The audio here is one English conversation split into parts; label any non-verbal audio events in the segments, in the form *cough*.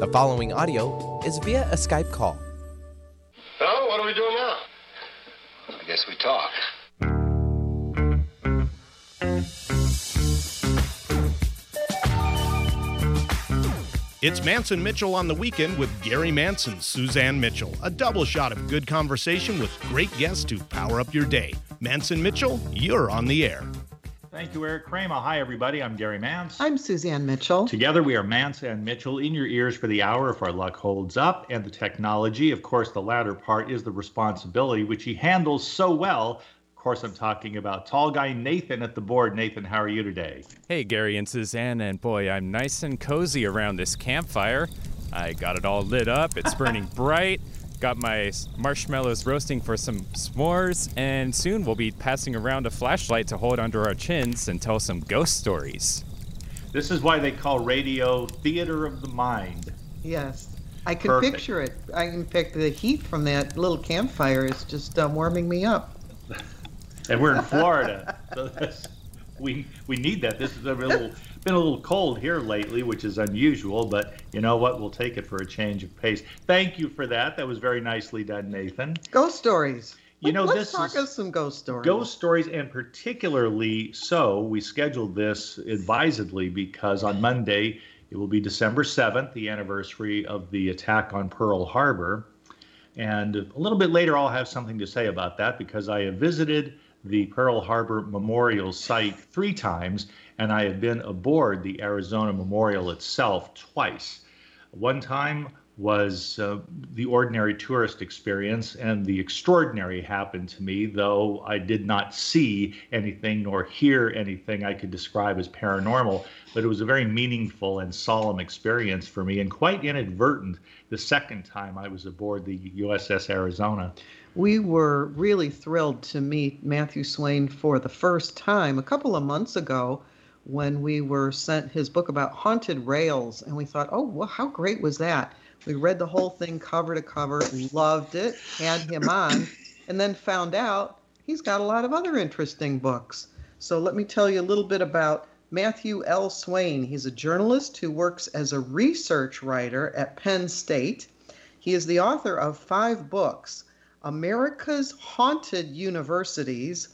The following audio is via a Skype call. Well, what are we doing now? I guess we talk. It's Mance and Mitchell on the weekend with Gary Mance, Suzanne Mitchell. A double shot of good conversation with great guests to power up your day. Mance and Mitchell, you're on the air. Thank you, Eric Kramer. Hi, everybody. I'm Gary Mance. I'm Suzanne Mitchell. Together, we are Mance and Mitchell in your ears for the hour if our luck holds up. And the technology, of course, the latter part is the responsibility, which he handles so well. Of course, I'm talking about tall guy Nathan at the board. Nathan, how are you today? Hey, Gary and Suzanne, and boy, I'm nice and cozy around this campfire. I got it all lit up, it's burning *laughs* bright. Got my marshmallows roasting for some s'mores, and soon we'll be passing around a flashlight to hold under our chins and tell some ghost stories. This is why they call radio theater of the mind. Yes. I can Perfect. picture it. I can pick the heat from that little campfire is just uh, warming me up. And we're in *laughs* Florida, so that's, we we need that. This is a little *laughs* been a little cold here lately, which is unusual, but you know what? We'll take it for a change of pace. Thank you for that. That was very nicely done, Nathan. Ghost stories. You know, Let's this talk is- of some ghost stories. Ghost stories, and particularly so, we scheduled this advisedly because on Monday it will be December 7th, the anniversary of the attack on Pearl Harbor. And a little bit later, I'll have something to say about that because I have visited the Pearl Harbor Memorial site three times, and I have been aboard the Arizona Memorial itself twice. One time was uh, the ordinary tourist experience, and the extraordinary happened to me, though I did not see anything nor hear anything I could describe as paranormal. But it was a very meaningful and solemn experience for me, and quite inadvertent the second time I was aboard the USS Arizona. We were really thrilled to meet Matthew Swayne for the first time a couple of months ago when we were sent his book about haunted rails. And we thought, oh, well, how great was that? We read the whole thing cover to cover, loved it, had him on, and then found out he's got a lot of other interesting books. So let me tell you a little bit about Matthew L. Swayne. He's a journalist who works as a research writer at Penn State. He is the author of five books America's Haunted Universities,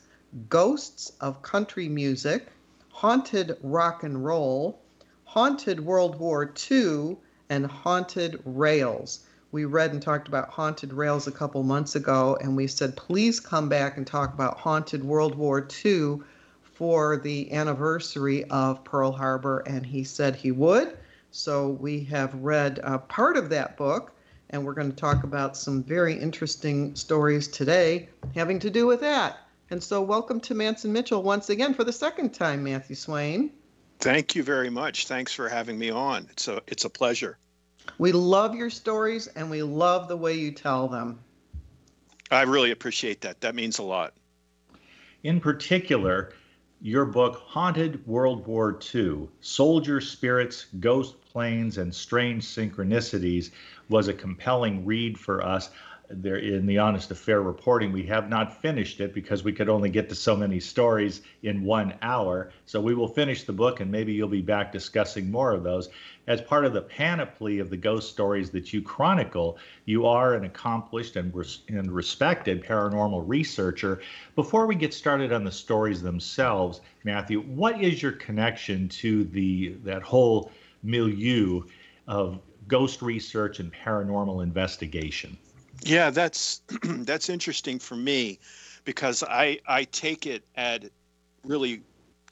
Ghosts of Country Music, Haunted Rock and Roll, Haunted World War II, and Haunted Rails. We read and talked about Haunted Rails a couple months ago, and we said, please come back and talk about Haunted World War II for the anniversary of Pearl Harbor, and he said he would. So we have read uh, part of that book, and we're going to talk about some very interesting stories today having to do with that. And so, welcome to Mance and Mitchell once again for the second time, Matthew Swayne. Thank you very much. Thanks for having me on. It's a it's a pleasure. We love your stories and we love the way you tell them. I really appreciate that. That means a lot. In particular, your book, Haunted World War II Soldier Spirits, Ghost Planes, and Strange Synchronicities, was a compelling read for us. There, in the honest affair reporting, we have not finished it because we could only get to so many stories in one hour. So we will finish the book, and maybe you'll be back discussing more of those. As part of the panoply of the ghost stories that you chronicle, you are an accomplished and, res- and respected paranormal researcher. Before we get started on the stories themselves, Matthew, what is your connection to the that whole milieu of ghost research and paranormal investigation? Yeah, that's *clears throat* that's interesting for me because I I take it at really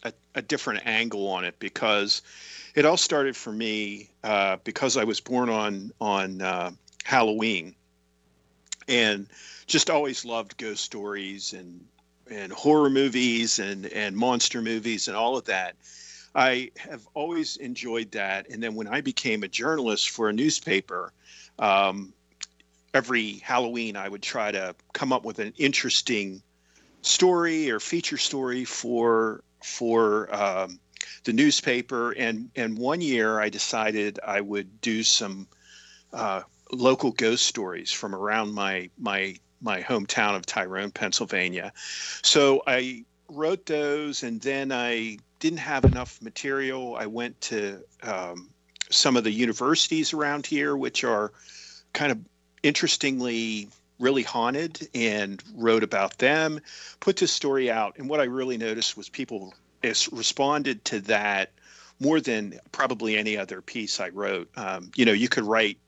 a, a different angle on it because it all started for me uh, because I was born on on uh, Halloween and just always loved ghost stories and and horror movies and and monster movies and all of that. I have always enjoyed that. And then when I became a journalist for a newspaper, um, every Halloween I would try to come up with an interesting story or feature story for for um, the newspaper. And and one year I decided I would do some uh, local ghost stories from around my my my hometown of Tyrone, Pennsylvania. So I wrote those, and then I didn't have enough material. I went to um, some of the universities around here, which are kind of interestingly really haunted, and wrote about them. Put this story out, and what I really noticed was people responded to that more than probably any other piece I wrote. Um, you know, you could write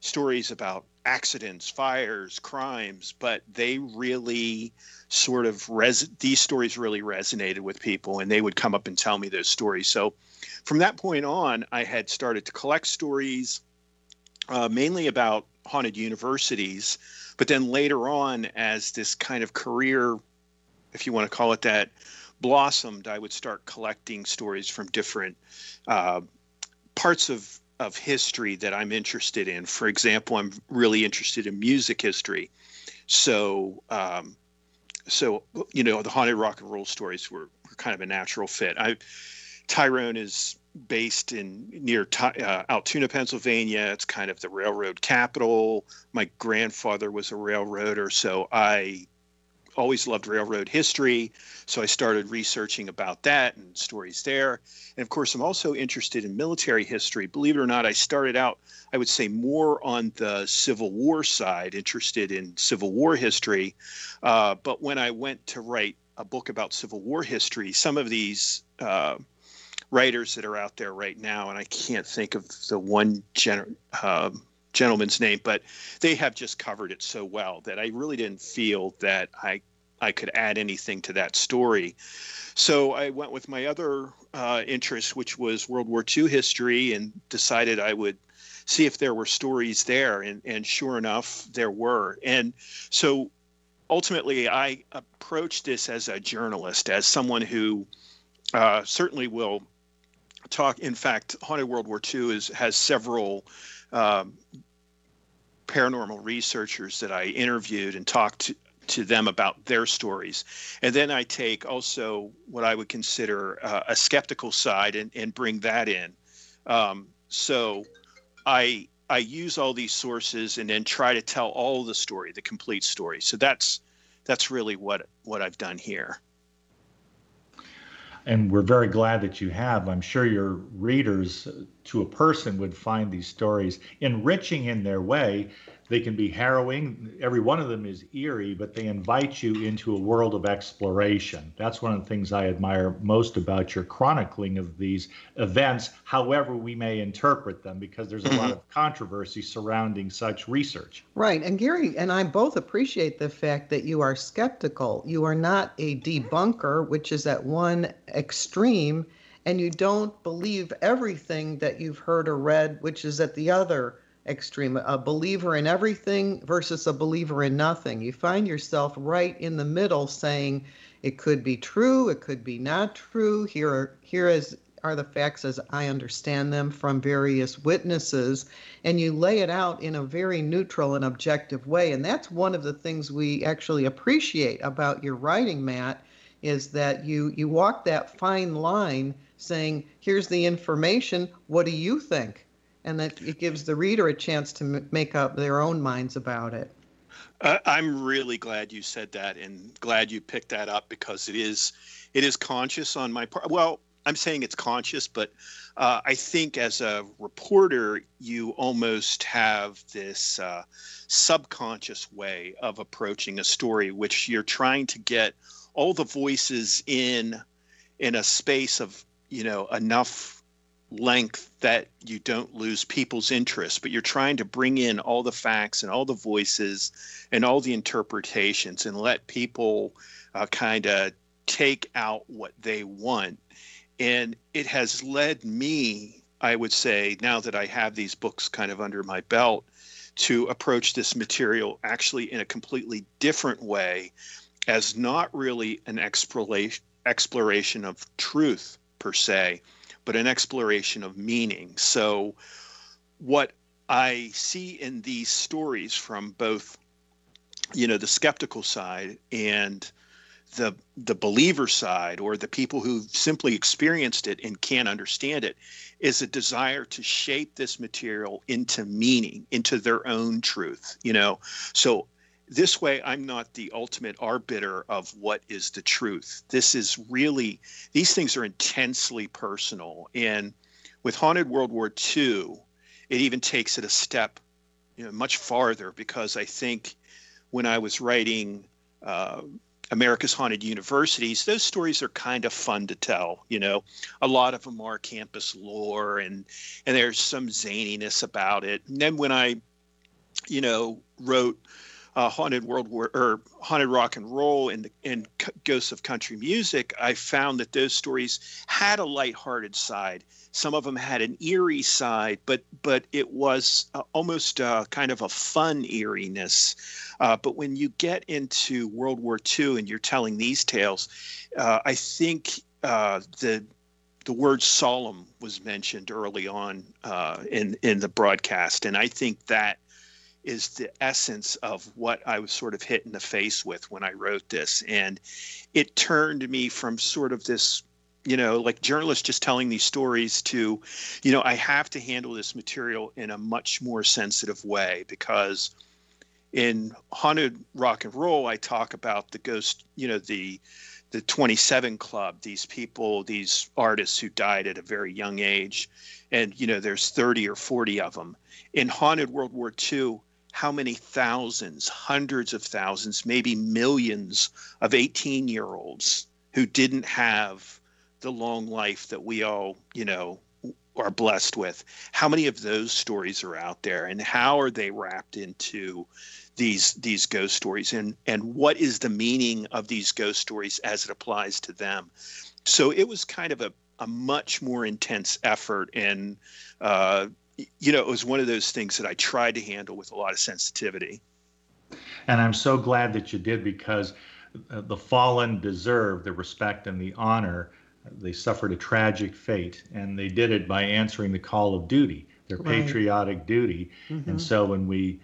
stories about accidents, fires, crimes, but they really sort of res- these stories really resonated with people and they would come up and tell me those stories. So from that point on, I had started to collect stories uh, mainly about haunted universities, but then later on, as this kind of career, if you want to call it that, blossomed, I would start collecting stories from different uh, parts of of history that I'm interested in. For example, I'm really interested in music history. So, um, so you know, the haunted rock and roll stories were, were kind of a natural fit. I, Tyrone is based in near uh, Altoona, Pennsylvania. It's kind of the railroad capital. My grandfather was a railroader, so I always loved railroad history, so I started researching about that and stories there. And of course, I'm also interested in military history. Believe it or not, I started out, I would say, more on the Civil War side, interested in Civil War history. Uh, but when I went to write a book about Civil War history, some of these uh, writers that are out there right now, and I can't think of the one gen- uh, gentleman's name, but they have just covered it so well that I really didn't feel that I I could add anything to that story. So I went with my other uh, interest, which was World War II history, and decided I would see if there were stories there. And, and sure enough, there were. And so ultimately, I approached this as a journalist, as someone who uh, certainly will talk. In fact, Haunted World War II is, has several um, paranormal researchers that I interviewed and talked to, to them about their stories. And then I take also what I would consider uh, a skeptical side and, and bring that in. Um, so I I use all these sources and then try to tell all the story, the complete story. So that's that's really what what I've done here and we're very glad that you have. I'm sure your readers, uh, to a person, would find these stories enriching in their way they can be harrowing. Every one of them is eerie, but they invite you into a world of exploration. That's one of the things I admire most about your chronicling of these events, however we may interpret them, because there's a lot mm-hmm. of controversy surrounding such research. Right. And Gary and I both appreciate the fact that you are skeptical. You are not a debunker, which is at one extreme, and you don't believe everything that you've heard or read, which is at the other extreme a believer in everything versus a believer in nothing. You find yourself right in the middle saying it could be true it could be not true. Here are here is are the facts as i understand them from various witnesses. And you lay it out in a very neutral and objective way. And that's one of the things we actually appreciate about your writing matt is that you you walk that fine line saying here's the information. What do you think and that it gives the reader a chance to m- make up their own minds about it. Uh, I'm really glad you said that, and glad you picked that up because it is it is conscious on my part. Well, I'm saying it's conscious, but uh, I think as a reporter, you almost have this uh, subconscious way of approaching a story, which you're trying to get all the voices in in a space of you know enough length that you don't lose people's interest, but you're trying to bring in all the facts and all the voices and all the interpretations and let people uh, kind of take out what they want. And it has led me, I would say, now that I have these books kind of under my belt, to approach this material actually in a completely different way as not really an exploration exploration of truth per se but an exploration of meaning. So, what I see in these stories from both, you know, the skeptical side and the the believer side or the people who've simply experienced it and can't understand it is a desire to shape this material into meaning into their own truth you know so this way i'm not the ultimate arbiter of what is the truth this is really these things are intensely personal and with Haunted World War II, it even takes it a step, you know, much farther because I think when I was writing uh, America's Haunted Universities, those stories are kind of fun to tell. You know, a lot of them are campus lore, and and there's some zaniness about it. And then when I, you know, wrote uh, Haunted World War or Haunted Rock and Roll and the, and Ghosts of Country Music, I found that those stories had a lighthearted side some of them had an eerie side, but but it was uh, almost uh, kind of a fun eeriness. Uh, but when you get into World War II and you're telling these tales, uh, I think uh, the the word solemn was mentioned early on uh, in in the broadcast, and I think that is the essence of what I was sort of hit in the face with when I wrote this, and it turned me from sort of this you know, like journalists just telling these stories to, you know, I have to handle this material in a much more sensitive way because in haunted rock and roll, I talk about the ghost, you know, the the 27 club, these people, these artists who died at a very young age, and you know, there's 30 or 40 of them. In haunted World War II, how many thousands, hundreds of thousands, maybe millions of 18 year olds who didn't have the long life that we all, you know, are blessed with. How many of those stories are out there, and how are they wrapped into these these ghost stories, and and what is the meaning of these ghost stories as it applies to them? So it was kind of a a much more intense effort, and uh, you know, it was one of those things that I tried to handle with a lot of sensitivity. And I'm so glad that you did because uh, the fallen deserve the respect and the honor they suffered a tragic fate, and they did it by answering the call of duty, their right. patriotic duty. Mm-hmm. And so when we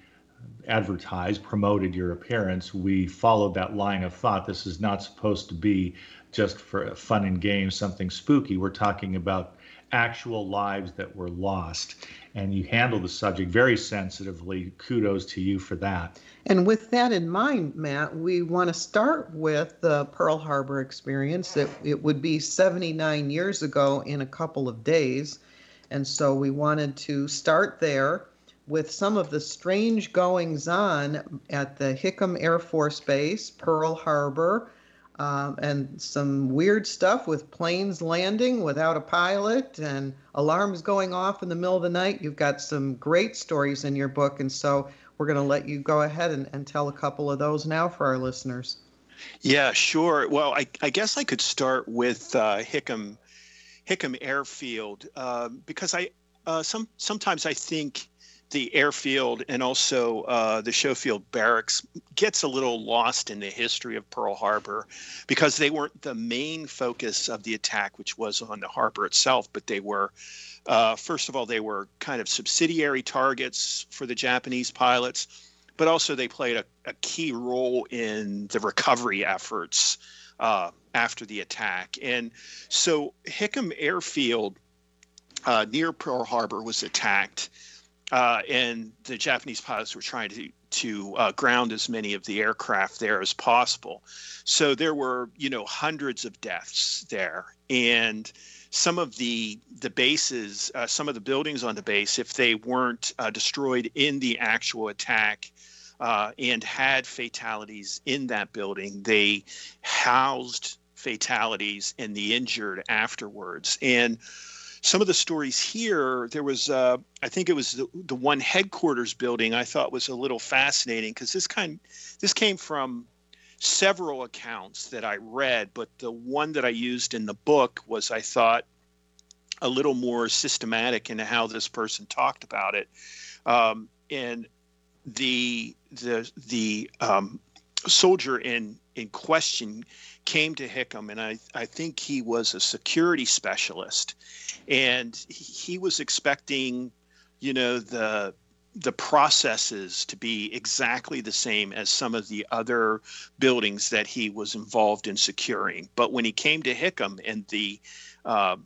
advertised, promoted your appearance, we followed that line of thought. This is not supposed to be just for fun and games, something spooky. We're talking about actual lives that were lost. And you handle the subject very sensitively. Kudos to you for that. And with that in mind, Matt, we want to start with the Pearl Harbor experience. That it would be 79 years ago in a couple of days. And so we wanted to start there with some of the strange goings on at the Hickam Air Force Base, Pearl Harbor, um, and some weird stuff with planes landing without a pilot and alarms going off in the middle of the night. You've got some great stories in your book, and so we're going to let you go ahead and, and tell a couple of those now for our listeners. Yeah, sure. Well, I, I guess I could start with uh, Hickam Hickam Airfield uh, because I uh, some sometimes I think the airfield and also uh, the Schofield barracks gets a little lost in the history of Pearl Harbor because they weren't the main focus of the attack, which was on the harbor itself, but they were, uh, first of all, they were kind of subsidiary targets for the Japanese pilots, but also they played a, a key role in the recovery efforts uh, after the attack. And so Hickam Airfield uh, near Pearl Harbor was attacked uh, and the Japanese pilots were trying to to uh, ground as many of the aircraft there as possible. So there were, you know, hundreds of deaths there, and some of the the bases, uh, some of the buildings on the base, if they weren't uh, destroyed in the actual attack. Uh, and had fatalities in that building. They housed fatalities and the injured afterwards. And some of the stories here, there was, uh, I think it was the, the one headquarters building I thought was a little fascinating because this kind, this came from several accounts that I read, but the one that I used in the book was I thought a little more systematic in how this person talked about it, um, and the the the um, soldier in in question came to Hickam, and I, I think he was a security specialist, and he was expecting, you know, the the processes to be exactly the same as some of the other buildings that he was involved in securing. But when he came to Hickam and the uh,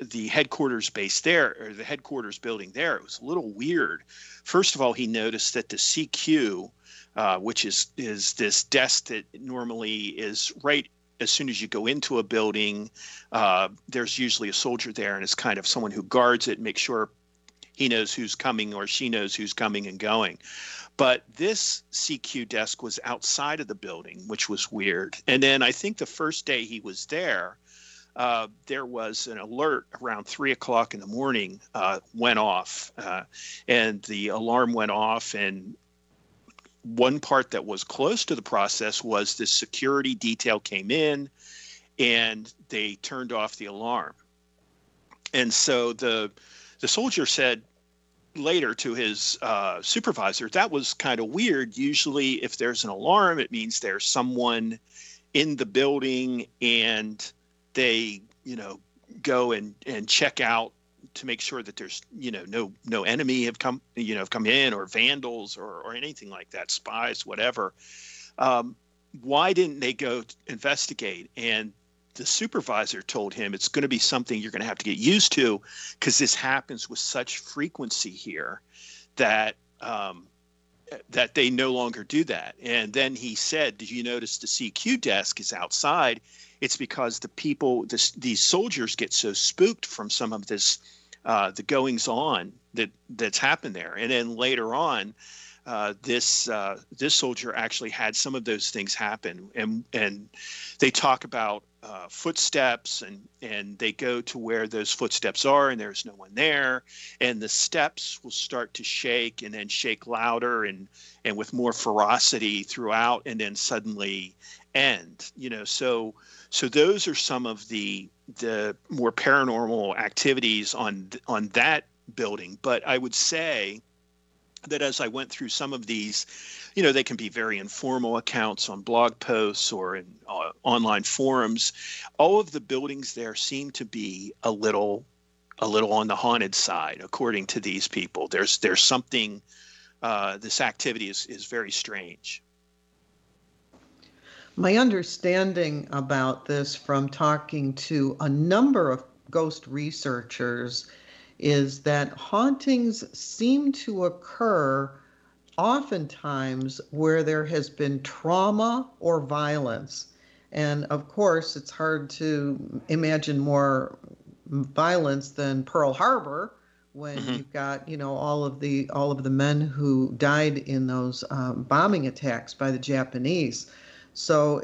the headquarters base there, or the headquarters building there, it was a little weird. First of all, he noticed that the CQ, uh, which is is this desk that normally is right as soon as you go into a building, uh, there's usually a soldier there, and it's kind of someone who guards it, makes sure he knows who's coming or she knows who's coming and going. But this CQ desk was outside of the building, which was weird. And then I think the first day he was there, uh, there was an alert around three o'clock in the morning uh, went off, uh, and the alarm went off. And one part that was close to the process was the security detail came in, and they turned off the alarm. And so the the soldier said later to his uh, supervisor, that was kind of weird. Usually, if there's an alarm, it means there's someone in the building and they, you know, go and, and check out to make sure that there's, you know, no no enemy have come, you know, have come in or vandals or, or anything like that, spies, whatever. Um, why didn't they go investigate? And the supervisor told him it's going to be something you're going to have to get used to because this happens with such frequency here that um, that they no longer do that. And then he said, "Did you notice the CQ desk is outside? It's because the people, these soldiers, get so spooked from some of this, uh, the goings on that that's happened there. And then later on." Uh, this uh, this soldier actually had some of those things happen, and and they talk about uh, footsteps and and they go to where those footsteps are and there's no one there and the steps will start to shake and then shake louder and and with more ferocity throughout and then suddenly end you know so so those are some of the the more paranormal activities on on that building but i would say that as I went through some of these, you know, they can be very informal accounts on blog posts or in uh, online forums. All of the buildings there seem to be a little, a little on the haunted side, according to these people. There's there's something. Uh, this activity is is very strange. My understanding about this from talking to a number of ghost researchers is that hauntings seem to occur oftentimes where there has been trauma or violence. And of course, it's hard to imagine more violence than Pearl Harbor when mm-hmm. you've got you know all of the all of the men who died in those um, bombing attacks by the Japanese. So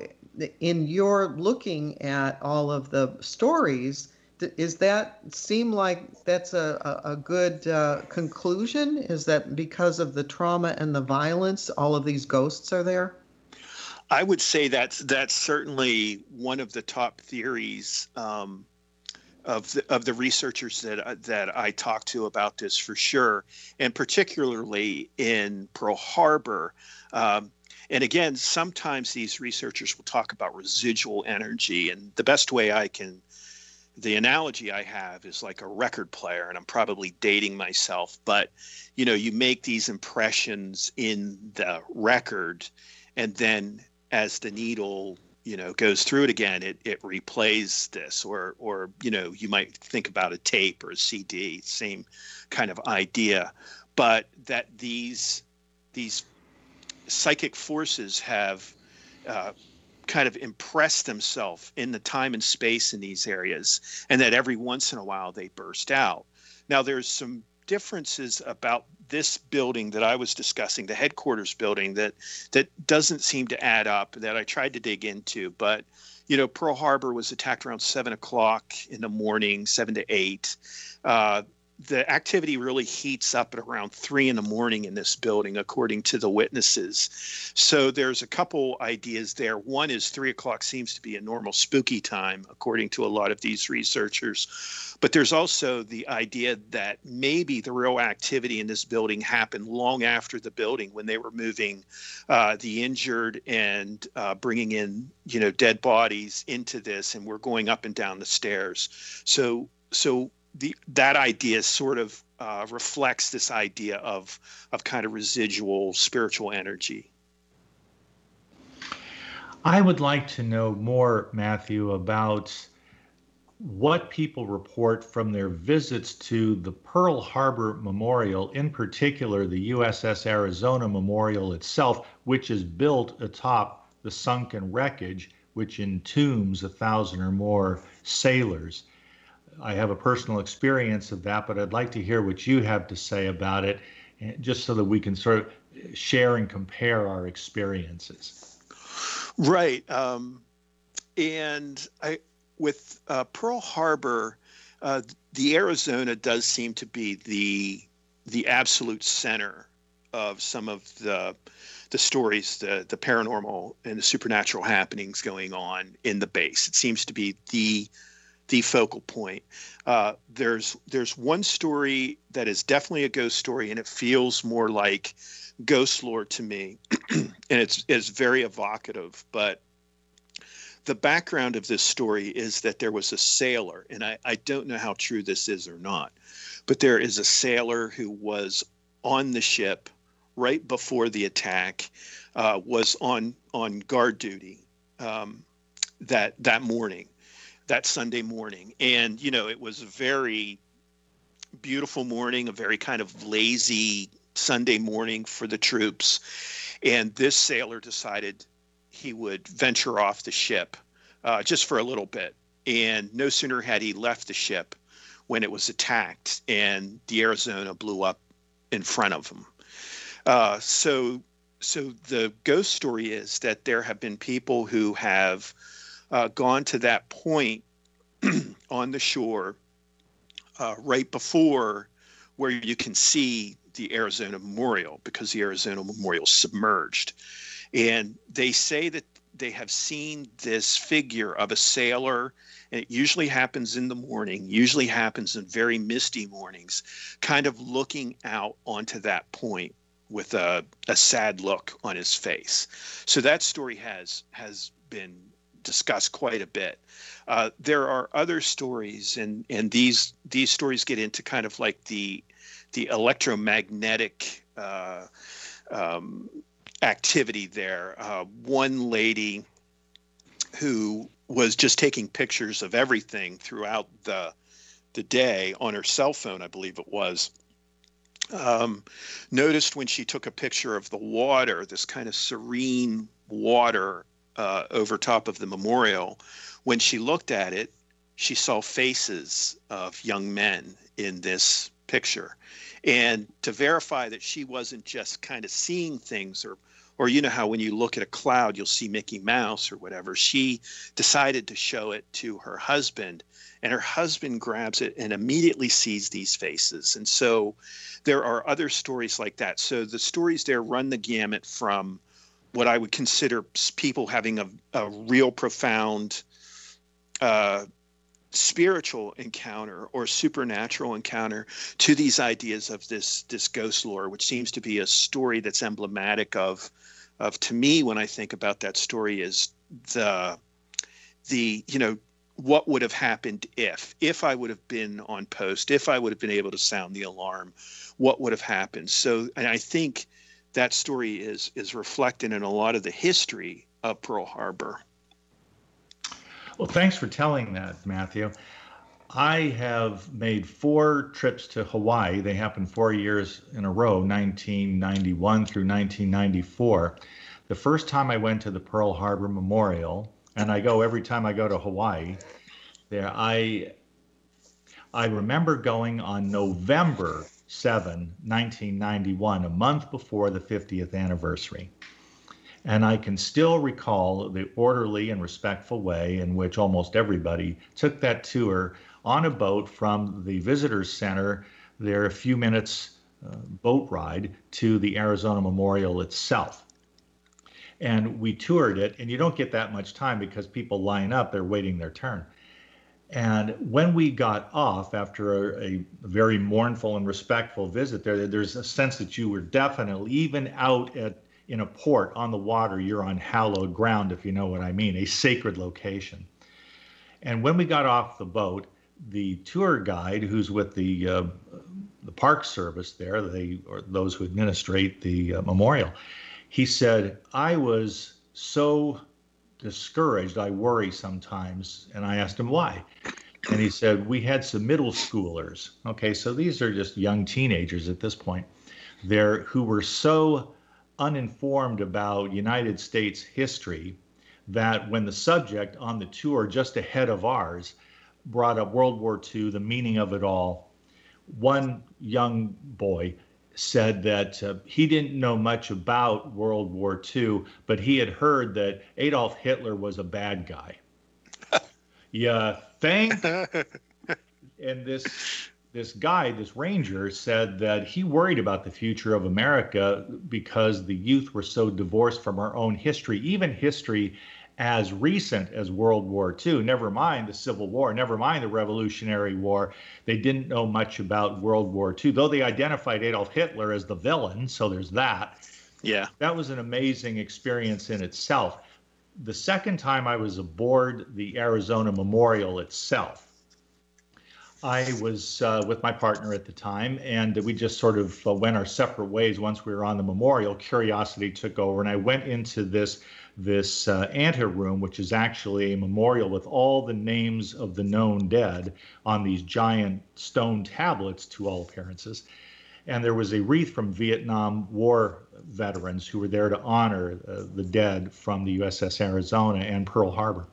in your looking at all of the stories, is that seem like that's a, a, good uh, conclusion? Is that because of the trauma and the violence, all of these ghosts are there? I would say that's that's certainly one of the top theories um, of the, of the researchers that that I talked to about this for sure, and particularly in Pearl Harbor. Um, and again, sometimes these researchers will talk about residual energy, and the best way I can the analogy I have is like a record player, and I'm probably dating myself, but you know, you make these impressions in the record, and then as the needle you know goes through it again it it replays this or or you know you might think about a tape or a cd same kind of idea. But that these these psychic forces have uh, kind of impressed themselves in the time and space in these areas, and that every once in a while they burst out. Now, there's some differences about this building that I was discussing, the headquarters building, that that doesn't seem to add up. That I tried to dig into, but you know, Pearl Harbor was attacked around seven o'clock in the morning, seven to eight. Uh, the activity really heats up at around three in the morning in this building, according to the witnesses. So there's a couple ideas there. One is three o'clock seems to be a normal spooky time, according to a lot of these researchers. But there's also the idea that maybe the real activity in this building happened long after the building when they were moving uh, the injured and uh, bringing in, you know, dead bodies into this, and we're going up and down the stairs. So so the that idea sort of uh, reflects this idea of of kind of residual spiritual energy. I would like to know more, Matthew, about what people report from their visits to the Pearl Harbor Memorial, in particular the USS Arizona Memorial itself, which is built atop the sunken wreckage which entombs a thousand or more sailors. I have a personal experience of that, but I'd like to hear what you have to say about it, eh, just so that we can sort of share and compare our experiences. Right. Um, and I, with uh, Pearl Harbor, uh, the Arizona does seem to be the the absolute center of some of the the stories, the the paranormal and the supernatural happenings going on in the base. It seems to be the the focal point. Uh, there's there's one story that is definitely a ghost story, and it feels more like ghost lore to me, *clears throat* and it's it's very evocative. But the background of this story is that there was a sailor, and I, I don't know how true this is or not, but there is a sailor who was on the ship right before the attack, uh, was on on guard duty um, that that morning, that Sunday morning, and you know it was a very beautiful morning, a very kind of lazy Sunday morning for the troops, and this sailor decided he would venture off the ship uh, just for a little bit. And no sooner had he left the ship when it was attacked, and the Arizona blew up in front of him. Uh, so, so the ghost story is that there have been people who have uh, gone to that point *clears throat* on the shore uh, right before where you can see the Arizona Memorial because the Arizona Memorial submerged. And they say that they have seen this figure of a sailor and it usually happens in the morning usually happens in very misty mornings kind of looking out onto that point with a, a sad look on his face so that story has has been discussed quite a bit uh, there are other stories and and these these stories get into kind of like the the electromagnetic uh, um, activity there. Uh, one lady who was just taking pictures of everything throughout the the day on her cell phone, I believe it was. Um, noticed when she took a picture of the water, this kind of serene water uh, over top of the memorial. When she looked at it, she saw faces of young men in this picture. And to verify that she wasn't just kind of seeing things or or you know how when you look at a cloud you'll see Mickey Mouse or whatever. She decided to show it to her husband and her husband grabs it and immediately sees these faces. And so there are other stories like that. So the stories there run the gamut from what I would consider people having a, a real profound uh, spiritual encounter or supernatural encounter to these ideas of this this ghost lore, which seems to be a story that's emblematic of of to me when I think about that story is the the you know what would have happened if if I would have been on post if I would have been able to sound the alarm what would have happened? So and I think that story is is reflected in a lot of the history of Pearl Harbor well, thanks for telling that, Matthew. I have made four trips to Hawaii. They happened four years in a row, 1991 through 1994. The first time I went to the Pearl Harbor Memorial, and I go every time I go to Hawaii, there I I remember going on November 7, 1991, a month before the 50th anniversary. And I can still recall the orderly and respectful way in which almost everybody took that tour on a boat from the visitors center, there a few minutes uh, boat ride to the Arizona Memorial itself. And we toured it, and you don't get that much time because people line up, they're waiting their turn. And when we got off after a, a, very mournful and respectful visit there, there's a sense that you were definitely, even out at in a port on the water, you're on hallowed ground, if you know what I mean, a sacred location. And when we got off the boat, the tour guide, who's with the uh, the park service there, they or those who administrate the uh, memorial, he said, "I was so discouraged. I worry sometimes." And I asked him why, and he said, "We had some middle schoolers. Okay, so these are just young teenagers at this point, there who were so uninformed about United States history that when the subject on the tour just ahead of ours brought up World War II, the meaning of it all, one young boy said that uh, he didn't know much about World War II, but he had heard that Adolf Hitler was a bad guy. *laughs* yeah, think. *laughs* and this this guy, this ranger, said that he worried about the future of America because the youth were so divorced from our own history, even history as recent as World War II, never mind the Civil War, never mind the Revolutionary War. They didn't know much about World War II, though they identified Adolf Hitler as the villain, so there's that. Yeah. That was an amazing experience in itself. The second time I was aboard the Arizona Memorial itself, I was uh, with my partner at the time, and we just sort of uh, went our separate ways once we were on the memorial. Curiosity took over, and I went into this this uh, anteroom, which is actually a memorial with all the names of the known dead on these giant stone tablets, to all appearances. And there was a wreath from Vietnam War veterans who were there to honor uh, the dead from the USS Arizona and Pearl Harbor.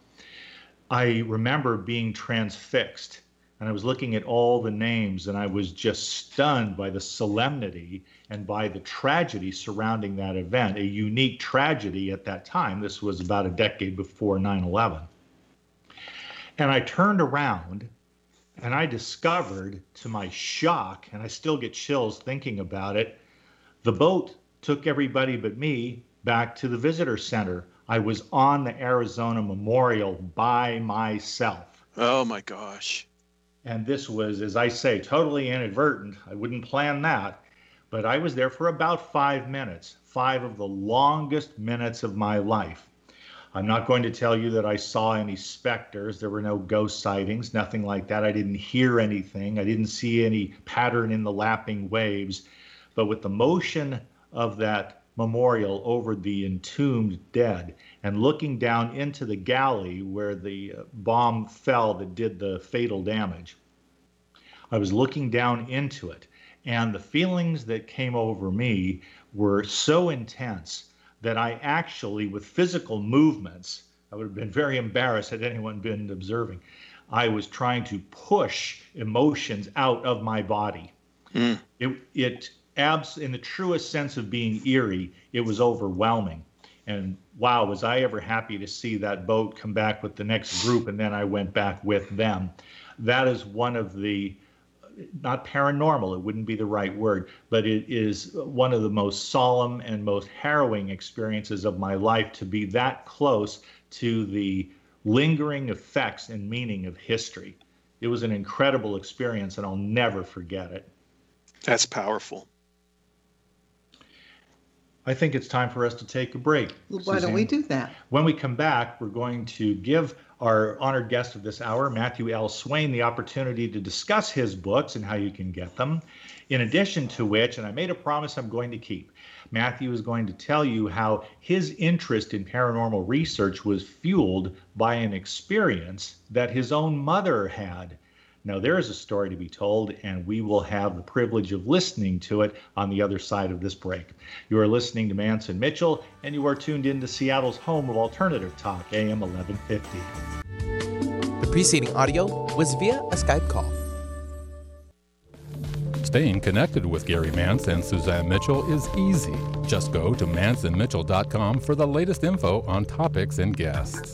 I remember being transfixed and I was looking at all the names and I was just stunned by the solemnity and by the tragedy surrounding that event, a unique tragedy at that time. This was about a decade before 9 11. And I turned around and I discovered, to my shock, and I still get chills thinking about it, the boat took everybody but me back to the visitor center. I was on the Arizona Memorial by myself. Oh my gosh. And this was, as I say, totally inadvertent. I wouldn't plan that. But I was there for about five minutes, five of the longest minutes of my life. I'm not going to tell you that I saw any specters. There were no ghost sightings, nothing like that. I didn't hear anything. I didn't see any pattern in the lapping waves. But with the motion of that memorial over the entombed dead and looking down into the galley where the uh, bomb fell that did the fatal damage, I was looking down into it. And the feelings that came over me were so intense that I actually, with physical movements, I would have been very embarrassed had anyone been observing. I was trying to push emotions out of my body. Mm. It, it abs in the truest sense of being eerie, it was overwhelming. And wow, was I ever happy to see that boat come back with the next group, and then I went back with them. That is one of the not paranormal, it wouldn't be the right word, but it is one of the most solemn and most harrowing experiences of my life to be that close to the lingering effects and meaning of history. It was an incredible experience, and I'll never forget it. That's powerful. I think it's time for us to take a break. Why Suzanne. don't we do that? When we come back, we're going to give our honored guest of this hour, Matthew L. Swayne, the opportunity to discuss his books and how you can get them. In addition to which, and I made a promise I'm going to keep, Matthew is going to tell you how his interest in paranormal research was fueled by an experience that his own mother had now, there is a story to be told, and we will have the privilege of listening to it on the other side of this break. You are listening to Mance and Mitchell, and you are tuned in to Seattle's home of alternative talk, AM 1150. The preceding audio was via a Skype call. Staying connected with Gary Mance and Suzanne Mitchell is easy. Just go to manceandmitchell.com for the latest info on topics and guests.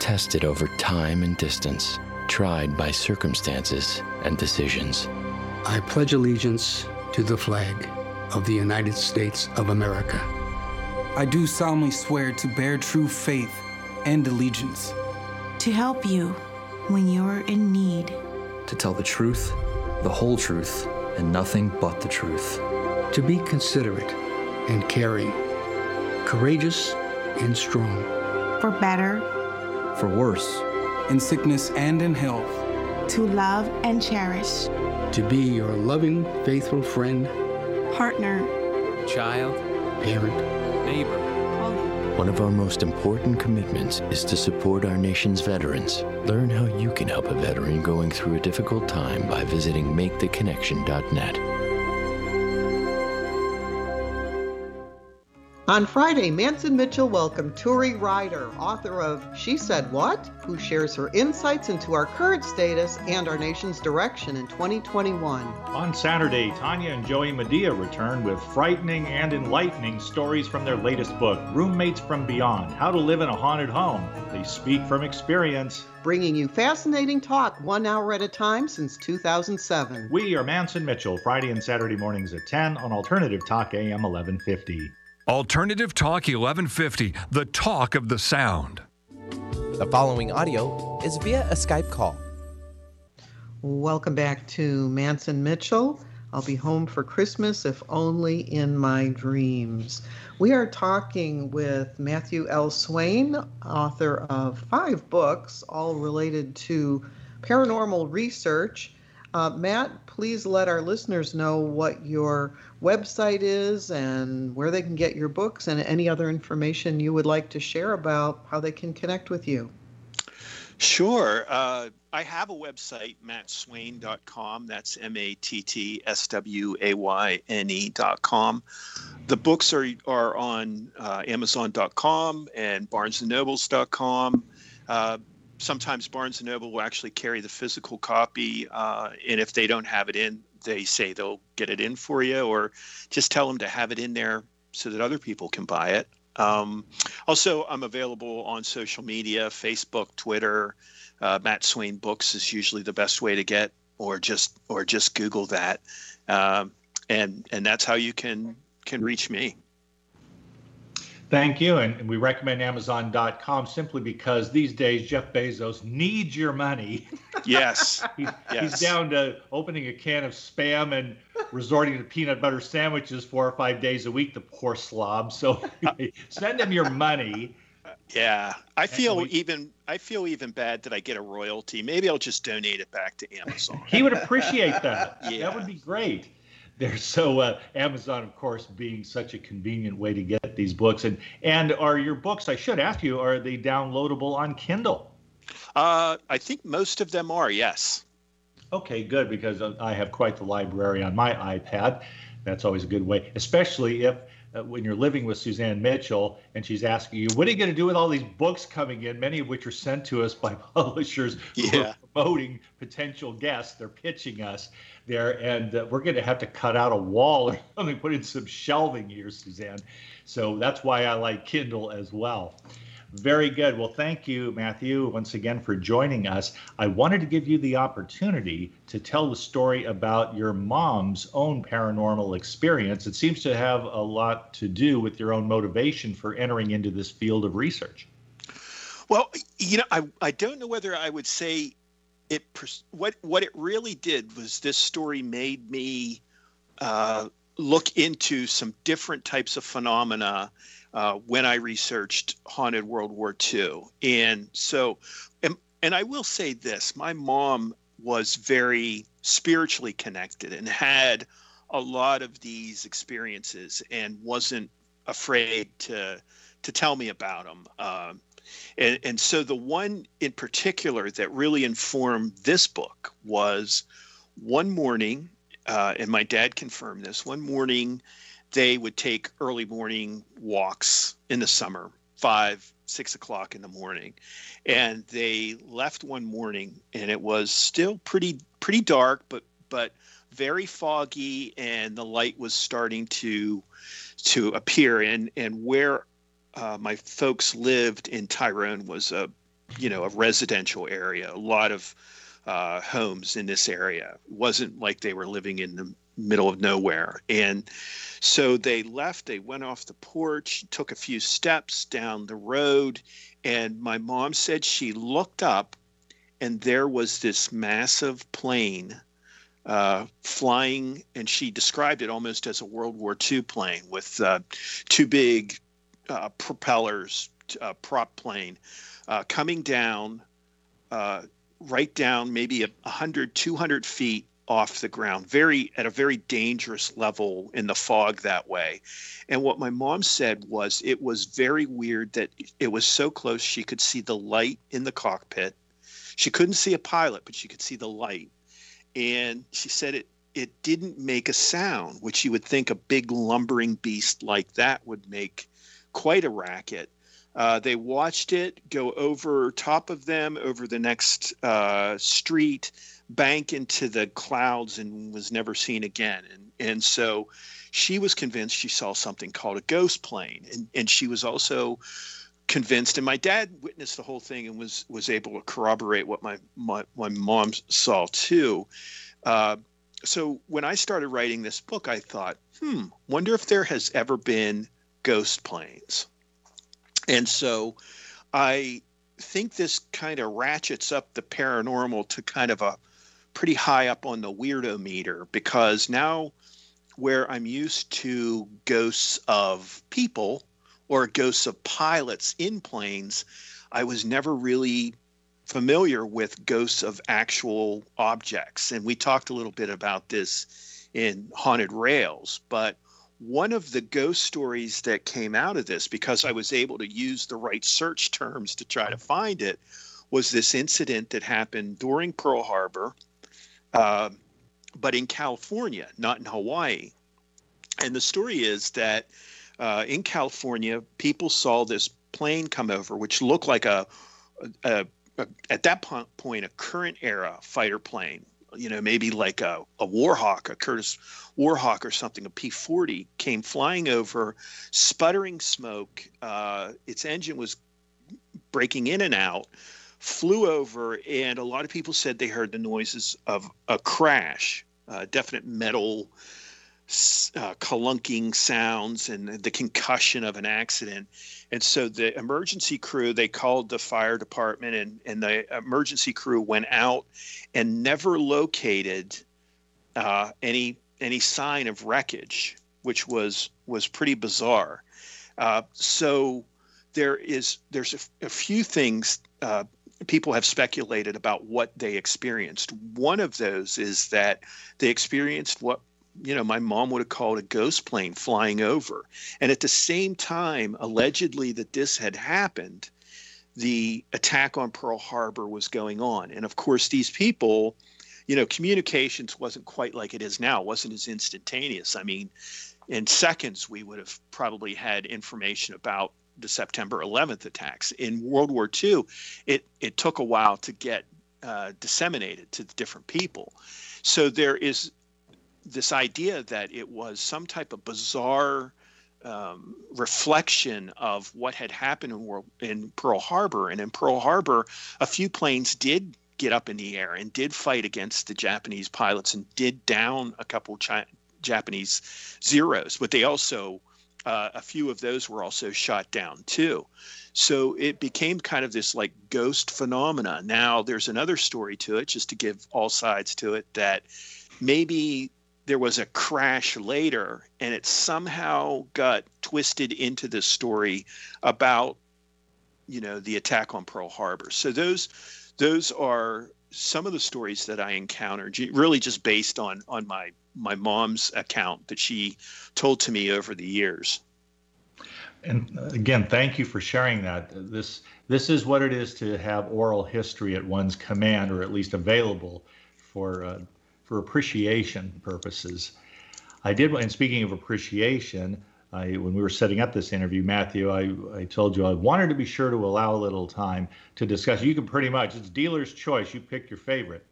tested over time and distance, tried by circumstances and decisions. I pledge allegiance to the flag of the United States of America. I do solemnly swear to bear true faith and allegiance. To help you when you're in need. To tell the truth, the whole truth, and nothing but the truth. To be considerate and caring, courageous and strong. For better. For worse. In sickness and in health. To love and cherish. To be your loving, faithful friend. Partner. Child. Parent. Neighbor. One of our most important commitments is to support our nation's veterans. Learn how you can help a veteran going through a difficult time by visiting maketheconnection.net. On Friday, Mance and Mitchell welcomed Turi Ryder, author of She Said What? who shares her insights into our current status and our nation's direction in 2021. On Saturday, Tanya and Joey Madia return with frightening and enlightening stories from their latest book, Roommates from Beyond How to Live in a Haunted Home. They speak from experience. Bringing you fascinating talk one hour at a time since 2007. We are Mance and Mitchell, Friday and Saturday mornings at 10 on Alternative Talk AM 1150. Alternative Talk 1150, the talk of the sound. The following audio is via a Skype call. Welcome back to Mance and Mitchell. I'll be home for Christmas, if only in my dreams. We are talking with Matthew L. Swayne, author of five books, all related to paranormal research. Uh, Matt, please let our listeners know what your website is and where they can get your books and any other information you would like to share about how they can connect with you. Sure. Uh, I have a website, mattswayne.com. That's M A T T S W A Y N E.com. The books are, are on uh, Amazon.com and BarnesandNobles.com. Uh, sometimes Barnes and Noble will actually carry the physical copy, uh, and if they don't have it in, they say they'll get it in for you, or just tell them to have it in there so that other people can buy it. Um, also, I'm available on social media: Facebook, Twitter. Uh, Matt Swayne Books is usually the best way to get, or just or just Google that, um, and and that's how you can can reach me. Thank you. And we recommend Amazon.com simply because these days Jeff Bezos needs your money. *laughs* Yes. *laughs* he's, yes. he's down to opening a can of spam and resorting to peanut butter sandwiches four or five days a week, the poor slob. So *laughs* send him your money. Yeah. I feel we, even I feel even bad that I get a royalty. Maybe I'll just donate it back to Amazon. he would appreciate that. Yeah. That would be great there. So uh, Amazon, of course, being such a convenient way to get these books, and and are your books? I should ask you, are they downloadable on Kindle? Uh, I think most of them are. Yes. Okay, good because I have quite the library on my iPad. That's always a good way, especially if. Uh, when you're living with Suzanne Mitchell and she's asking you, what are you going to do with all these books coming in, many of which are sent to us by *laughs* publishers yeah. who are promoting potential guests? They're pitching us there, and uh, we're going to have to cut out a wall *laughs* or something, put in some shelving here, Suzanne. So that's why I like Kindle as well. Very good. Well, thank you, Matthew, once again for joining us. I wanted to give you the opportunity to tell the story about your mom's own paranormal experience. It seems to have a lot to do with your own motivation for entering into this field of research. Well, you know, I, I don't know whether I would say it what what it really did was this story made me uh, look into some different types of phenomena uh, when I researched haunted World War II, and so and, and I will say this: my mom was very spiritually connected and had a lot of these experiences and wasn't afraid to to tell me about them. Uh, and, and so the one in particular that really informed this book was one morning, uh, and my dad confirmed this. One morning, they would take early morning walks in the summer, five, six o'clock in the morning. And they left one morning and it was still pretty pretty dark, but but very foggy and the light was starting to to appear and and where uh, my folks lived in Tyrone was a you know a residential area a lot of uh, homes in this area it wasn't like they were living in the middle of nowhere. And so they left they went off the porch took a few steps down the road and my mom said she looked up and there was this massive plane uh, flying, and she described it almost as a World War II plane with uh, two big uh, propellers, uh, prop plane, uh, coming down, uh, right down maybe a 100, 200 feet off the ground, very at a very dangerous level in the fog that way. And what my mom said was it was very weird that it was so close she could see the light in the cockpit. She couldn't see a pilot, but she could see the light and she said it it didn't make a sound, which you would think a big lumbering beast like that would make quite a racket. Uh, they watched it go over top of them, over the next uh, street, bank into the clouds, and was never seen again. And and so she was convinced she saw something called a ghost plane, and and she was also convinced and my dad witnessed the whole thing and was was able to corroborate what my my, my mom saw too. Uh, so when i started writing this book i thought hmm wonder if there has ever been ghost planes. And so i think this kind of ratchets up the paranormal to kind of a pretty high up on the weirdo meter because now where i'm used to ghosts of people or ghosts of pilots in planes, I was never really familiar with ghosts of actual objects. And we talked a little bit about this in Haunted Rails, but one of the ghost stories that came out of this, because I was able to use the right search terms to try to find it, was this incident that happened during Pearl Harbor, uh, but in California, not in Hawaii. And the story is that uh, in California, people saw this plane come over, which looked like a, a, a at that point a current era fighter plane. You know, maybe like a, a Warhawk, a Curtiss Warhawk or something, a P 40 came flying over, sputtering smoke. Uh, its engine was breaking in and out, flew over, and a lot of people said they heard the noises of a crash, uh, definite metal uh, clunking sounds and the concussion of an accident. And so the emergency crew, they called the fire department, and, and the emergency crew went out and never located uh, any any sign of wreckage, which was was pretty bizarre. Uh, so there is there's a, few things uh, people have speculated about what they experienced. One of those is that they experienced what you know, my mom would have called a ghost plane flying over. And at the same time, allegedly, that this had happened, the attack on Pearl Harbor was going on. And of course, these people, you know, communications wasn't quite like it is now, it wasn't as instantaneous. I mean, in seconds, we would have probably had information about the September 11th attacks. In World War II, it, it took a while to get uh, disseminated to different people. So there is this idea that it was some type of bizarre um, reflection of what had happened in, World, in Pearl Harbor. And in Pearl Harbor, a few planes did get up in the air and did fight against the Japanese pilots and did down a couple Chi- Japanese zeros, but they also uh, a few of those were also shot down too. So it became kind of this like ghost phenomena. Now there's another story to it, just to give all sides to it, that maybe there was a crash later and it somehow got twisted into this story about you know the attack on pearl harbor so those those are some of the stories that i encountered really just based on on my my mom's account that she told to me over the years and again thank you for sharing that this this is what it is to have oral history at one's command or at least available for uh, for appreciation purposes. I did, and speaking of appreciation, I, when we were setting up this interview, Matthew, I, I told you I wanted to be sure to allow a little time to discuss. You can pretty much, it's dealer's choice. You pick your favorite.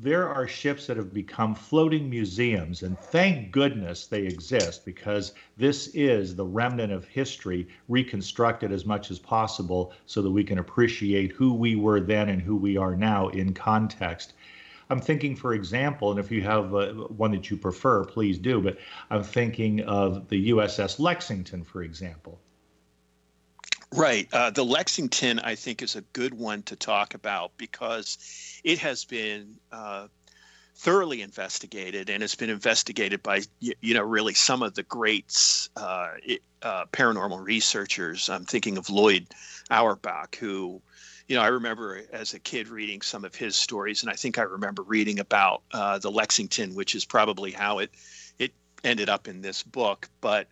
There are ships that have become floating museums, and thank goodness they exist because this is the remnant of history reconstructed as much as possible so that we can appreciate who we were then and who we are now in context. I'm thinking, for example, and if you have uh, one that you prefer, please do, but I'm thinking of the USS Lexington, for example. Right. Uh, the Lexington, I think, is a good one to talk about because it has been uh, thoroughly investigated and it's been investigated by, you know, really some of the greats, uh, uh paranormal researchers. I'm thinking of Lloyd Auerbach, who you know, I remember as a kid reading some of his stories, and I think I remember reading about uh, the Lexington, which is probably how it it ended up in this book. But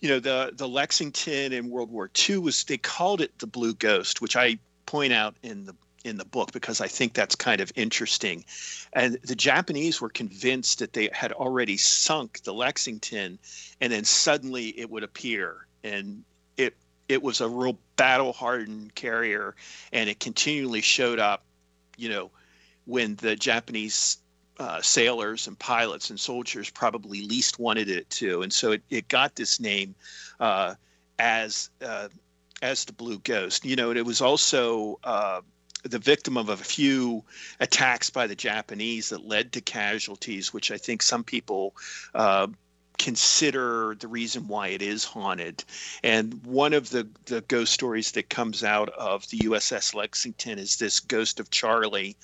you know, the the Lexington in World War II was they called it the Blue Ghost, which I point out in the in the book because I think that's kind of interesting. And the Japanese were convinced that they had already sunk the Lexington, and then suddenly it would appear, and it was a real battle hardened carrier and it continually showed up you know when the japanese uh, sailors and pilots and soldiers probably least wanted it to. And so it, it got this name uh, as uh, as the blue ghost. You know it was also uh, the victim of a few attacks by the Japanese that led to casualties, which I think some people uh, consider the reason why it is haunted. And one of the, the ghost stories that comes out of the USS Lexington is this ghost of Charlie.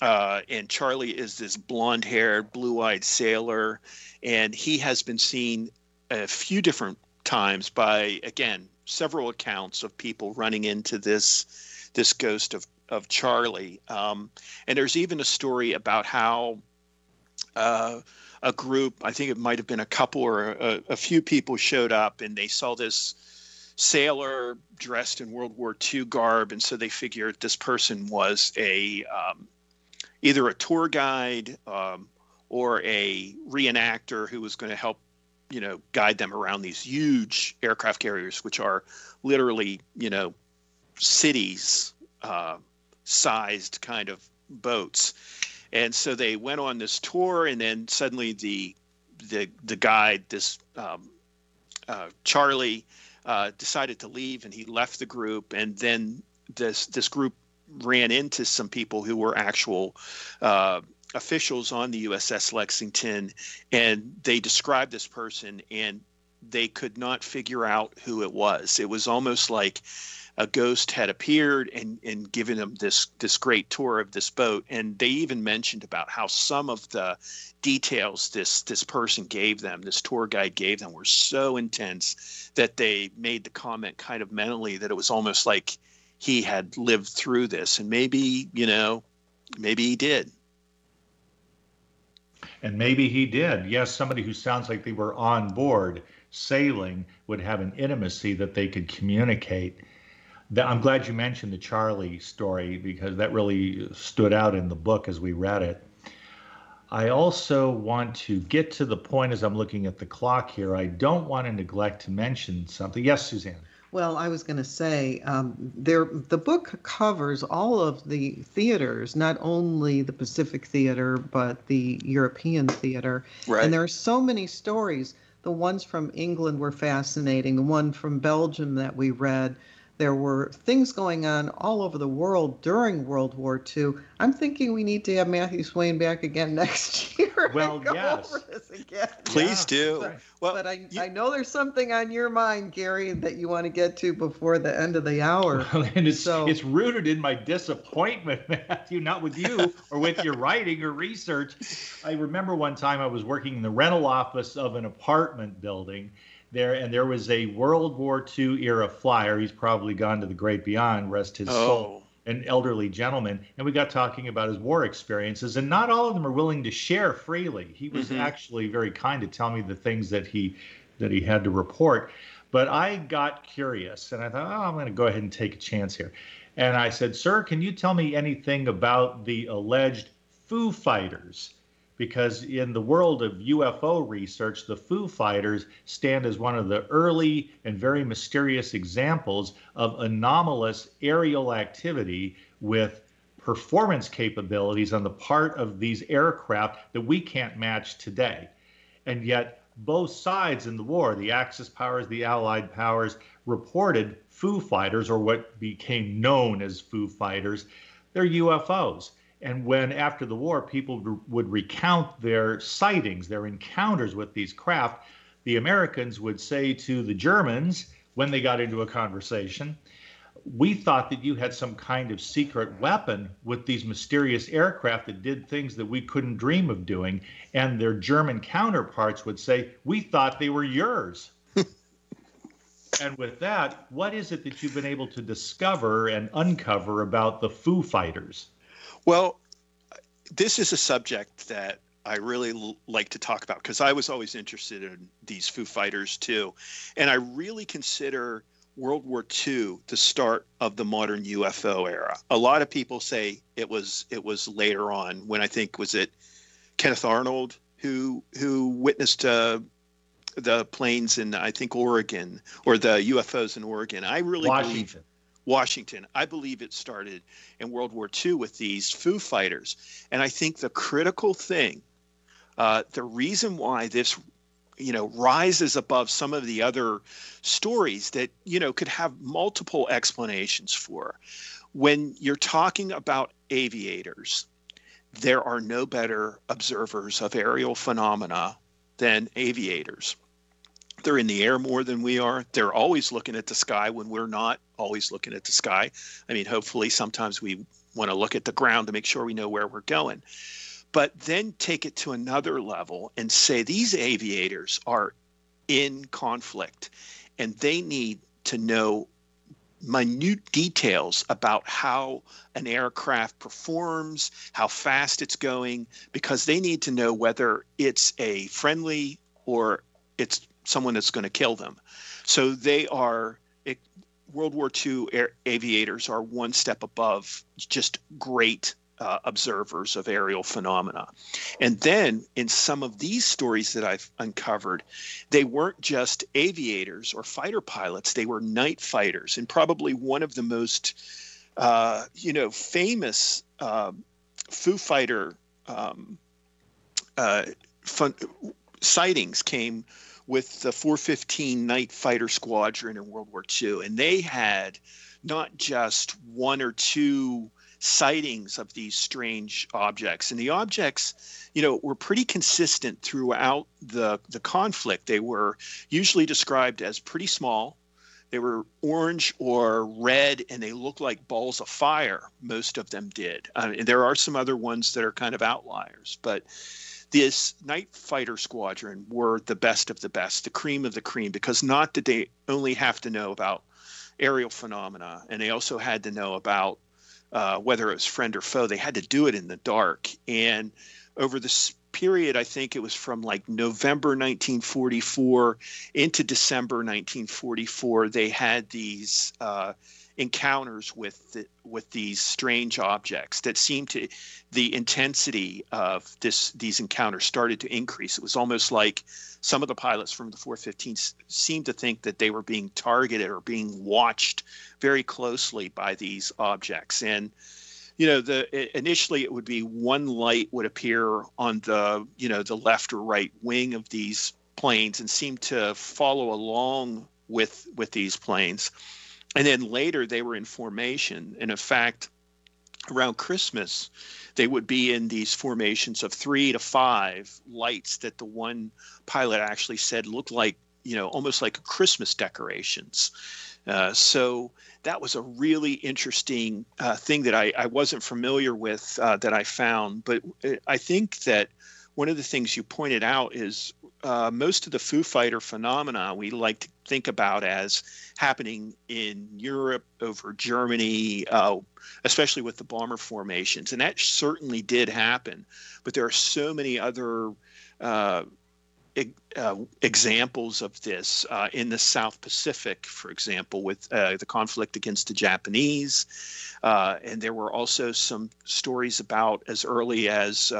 Uh, and Charlie is this blonde haired, blue eyed sailor. And he has been seen a few different times by, again, several accounts of people running into this, this ghost of, of Charlie. Um, and there's even a story about how. Uh, a group, I think it might have been a couple or a, a few people showed up and they saw this sailor dressed in World War II garb. And so they figured this person was a um, either a tour guide um, or a reenactor who was going to help you know guide them around these huge aircraft carriers which are literally you know cities uh, sized kind of boats and so they went on this tour, and then suddenly the the the guide, this um, uh, Charlie, uh, decided to leave, and he left the group. And then this this group ran into some people who were actual uh, officials on the USS Lexington, and they described this person, and they could not figure out who it was. It was almost like a ghost had appeared and, and given them this this great tour of this boat. And they even mentioned about how some of the details this this person gave them this tour guide gave them were so intense that they made the comment kind of mentally that it was almost like he had lived through this. And maybe you know maybe he did. And maybe he did. Yes somebody who sounds like they were on board sailing would have an intimacy that they could communicate I'm glad you mentioned the Charlie story because that really stood out in the book as we read it. I also want to get to the point as I'm looking at the clock here. I don't want to neglect to mention something. Yes, Suzanne. Well, I was going to say um, there. The book covers all of the theaters, not only the Pacific Theater but the European theater. Right. And there are so many stories. The ones from England were fascinating. The one from Belgium that we read there were things going on all over the world during World War II. I'm thinking we need to have Matthew Swayne back again *laughs* next year. Well, go yes. over this again. Please yeah. do. But, well, but I, you, I know there's something on your mind, Gary, that you want to get to before the end of the hour. *laughs* Well, and it's, so, it's rooted in my disappointment, *laughs* Matthew, not with you or with your writing or research. I remember one time I was working in the rental office of an apartment building there, and there was a World War II era flyer. He's probably gone to the great beyond, rest his oh. soul. An elderly gentleman, and we got talking about his war experiences, and not all of them are willing to share freely. He was mm-hmm. actually very kind to tell me the things that he that he had to report. But I got curious, and I thought, oh, I'm going to go ahead and take a chance here. And I said, Sir, can you tell me anything about the alleged Foo Fighters? Because in the world of UFO research, the Foo Fighters stand as one of the early and very mysterious examples of anomalous aerial activity with performance capabilities on the part of these aircraft that we can't match today. And yet, both sides in the war, the Axis powers, the Allied powers, reported Foo Fighters, or what became known as Foo Fighters. They're UFOs. And when after the war people would recount their sightings, their encounters with these craft, the Americans would say to the Germans when they got into a conversation, we thought that you had some kind of secret weapon with these mysterious aircraft that did things that we couldn't dream of doing. And their German counterparts would say, We thought they were yours. *laughs* and with that, what is it that you've been able to discover and uncover about the Foo Fighters? Well, this is a subject that I really l- like to talk about because I was always interested in these Foo Fighters too. And I really consider World War II the start of the modern UFO era. A lot of people say it was it was later on when I think was it Kenneth Arnold who who witnessed uh, the planes in I think Oregon or the UFOs in Oregon. I really Washington. Washington. I believe it started in World War II with these Foo Fighters. And I think the critical thing, uh, the reason why this, you know, rises above some of the other stories that, you know, could have multiple explanations for, when you're talking about aviators, there are no better observers of aerial phenomena than aviators. They're in the air more than we are. They're always looking at the sky when we're not always looking at the sky. I mean, hopefully, sometimes we want to look at the ground to make sure we know where we're going. But then take it to another level and say these aviators are in conflict and they need to know minute details about how an aircraft performs, how fast it's going, because they need to know whether it's a friendly or it's someone that's going to kill them. So they are it, World War II air, aviators are one step above just great uh, observers of aerial phenomena. And then in some of these stories that I've uncovered, they weren't just aviators or fighter pilots, they were night fighters. And probably one of the most, uh, you know, famous uh, Foo Fighter um, uh, fun, sightings came with the 415 Night Fighter Squadron in World War II. And they had not just one or two sightings of these strange objects. And the objects, you know, were pretty consistent throughout the, the conflict. They were usually described as pretty small. They were orange or red, and they looked like balls of fire. Most of them did. Uh, and there are some other ones that are kind of outliers, but this night fighter squadron were the best of the best, the cream of the cream, because not did they only have to know about aerial phenomena, and they also had to know about uh, whether it was friend or foe. They had to do it in the dark. And over this period, I think it was from like November 1944 into December 1944, they had these uh, encounters with the, with these strange objects that seemed to the intensity of this these encounters started to increase. It was almost like some of the pilots from the 415 seemed to think that they were being targeted or being watched very closely by these objects and you know the initially it would be one light would appear on the you know the left or right wing of these planes and seem to follow along with with these planes and then later they were in formation and in fact around christmas they would be in these formations of three to five lights that the one pilot actually said looked like you know almost like christmas decorations uh, so that was a really interesting uh, thing that I, I, wasn't familiar with uh, that I found. But uh, I think that one of the things you pointed out is uh, most of the Foo Fighter phenomena we like to think about as happening in Europe over Germany, uh, especially with the bomber formations. And that certainly did happen. But there are so many other uh, uh, examples of this uh, in the South Pacific, for example, with uh, the conflict against the Japanese. And there were also some stories about as early as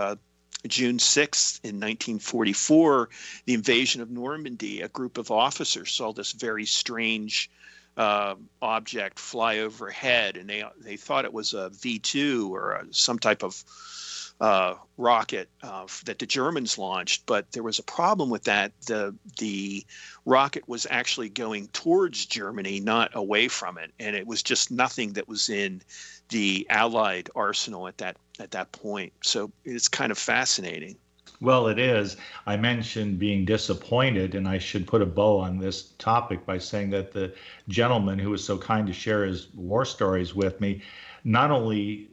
June 6th in 1944, the invasion of Normandy, a group of officers saw this very strange uh, object fly overhead, and they they thought it was a V two or a, some type of uh, rocket uh, that the Germans launched. But there was a problem with that. the The rocket was actually going towards Germany, not away from it, and it was just nothing that was in the Allied arsenal at that at that point. So it's kind of fascinating. Well, it is. I mentioned being disappointed, and I should put a bow on this topic by saying that the gentleman who was so kind to share his war stories with me not only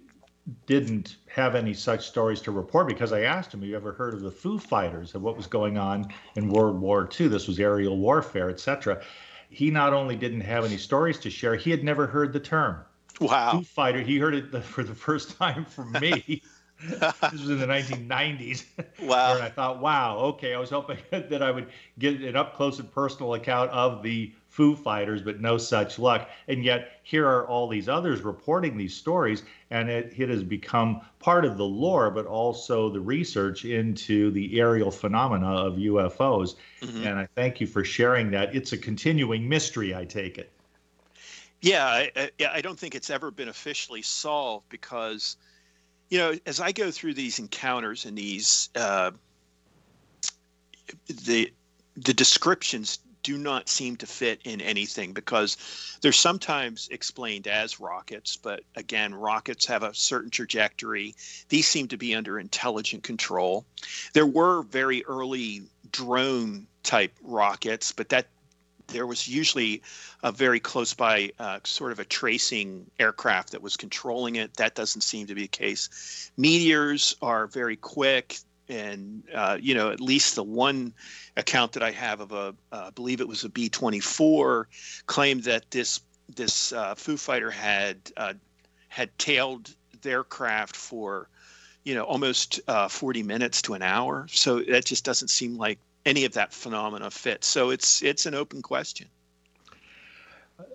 didn't have any such stories to report because I asked him, Have you ever heard of the Foo Fighters and what was going on in World War II? This was aerial warfare, etc. He not only didn't have any stories to share, he had never heard the term. Wow. Foo Fighter. He heard it for the first time from me. *laughs* this was in the 1990s. Wow. and I thought, wow, okay. I was hoping *laughs* that I would get an up close and personal account of the Foo Fighters, but no such luck. And yet, here are all these others reporting these stories, and it, it has become part of the lore, but also the research into the aerial phenomena of UFOs. Mm-hmm. And I thank you for sharing that. It's a continuing mystery, I take it. Yeah, I, I don't think it's ever been officially solved because you know, as I go through these encounters and these, uh, the the descriptions do not seem to fit in anything because they're sometimes explained as rockets, but again, rockets have a certain trajectory. These seem to be under intelligent control. There were very early drone type rockets, but that there was usually a very close by uh, sort of a tracing aircraft that was controlling it. That doesn't seem to be the case. Meteors are very quick, and uh, you know at least the one account that I have of a, uh, I believe it was a B twenty four, claimed that this this uh, Foo Fighter had uh, had tailed their craft for you know almost uh, 40 minutes to an hour. So that just doesn't seem like any of that phenomena fits. So it's it's an open question.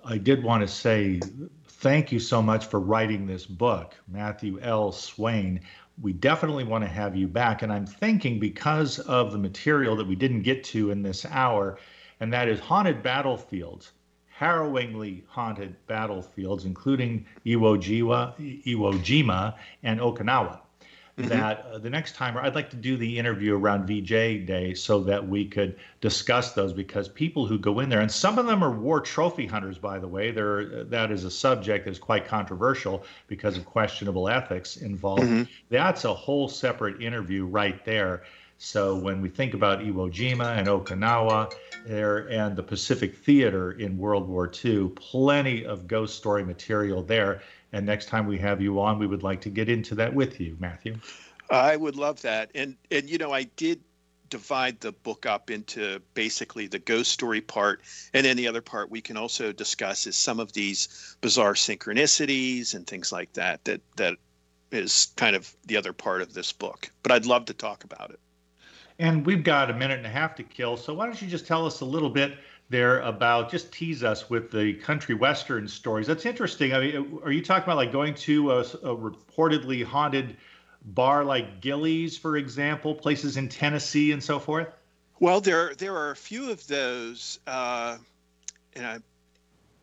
I did want to say thank you so much for writing this book, Matthew L. Swayne. We definitely want to have you back. And I'm thinking because of the material that we didn't get to in this hour, and that is haunted battlefields, harrowingly haunted battlefields, including Iwo Jima, Iwo Jima and Okinawa mm-hmm. that uh, the next time I'd like to do the interview around VJ Day so that we could discuss those because people who go in there and some of them are war trophy hunters by the way there that is a subject that's quite controversial because of questionable ethics involved mm-hmm. that's a whole separate interview right there so when we think about Iwo Jima and Okinawa there and the Pacific Theater in World War II, plenty of ghost story material there. And next time we have you on, we would like to get into that with you, Matthew. I would love that. And and you know, I did divide the book up into basically the ghost story part and then the other part we can also discuss is some of these bizarre synchronicities and things like that that that is kind of the other part of this book. But I'd love to talk about it. And we've got a minute and a half to kill. So why don't you just tell us a little bit there about just tease us with the country western stories. That's interesting. I mean, are you talking about like going to a, a reportedly haunted bar like Gilley's, for example, places in Tennessee and so forth? Well, there there are a few of those, uh, and I,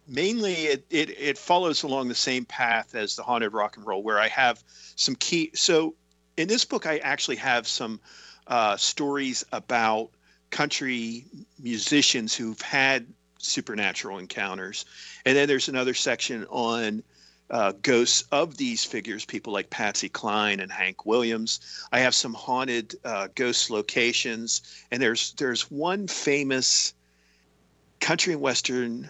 mainly it, it it follows along the same path as the haunted rock and roll, where I have some key. So in this book, I actually have some uh, stories about country musicians who've had supernatural encounters. And then there's another section on uh, ghosts of these figures, people like Patsy Cline and Hank Williams. I have some haunted uh, ghost locations, and there's there's one famous country and western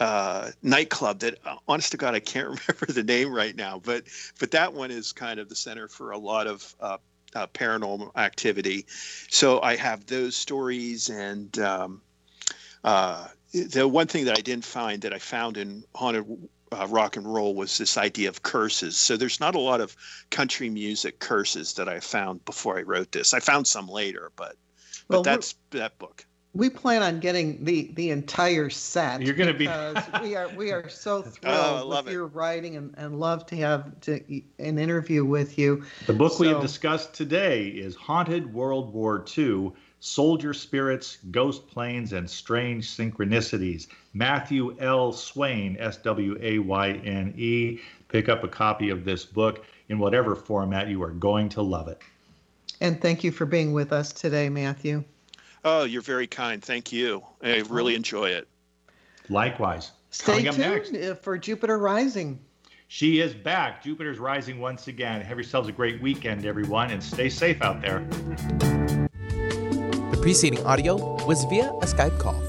uh, nightclub that, uh, honest to God, I can't *laughs* remember the name right now, but but that one is kind of the center for a lot of uh, paranormal activity. So I have those stories, and um, uh, the one thing that I didn't find that I found in haunted uh, rock and roll was this idea of curses. So there's not a lot of country music curses that I found before I wrote this. I found some later, but but that's that book. We plan on getting the the entire set. You're going to be. *laughs* we are we are so Oh, thrilled I love with it. your writing and, and love to have to an interview with you. The book we have discussed today is Haunted World War II Soldier Spirits, Ghost Planes, and Strange Synchronicities. Matthew L. Swayne, S W A Y N E. Pick up a copy of this book in whatever format you are going to love it. And thank you for being with us today, Matthew. Oh, you're very kind. Thank you. I really enjoy it. Likewise. Stay Coming up next. tuned uh, for Jupiter Rising. She is back. Jupiter's rising once again. Have yourselves a great weekend, everyone, and stay safe out there. The preceding audio was via a Skype call.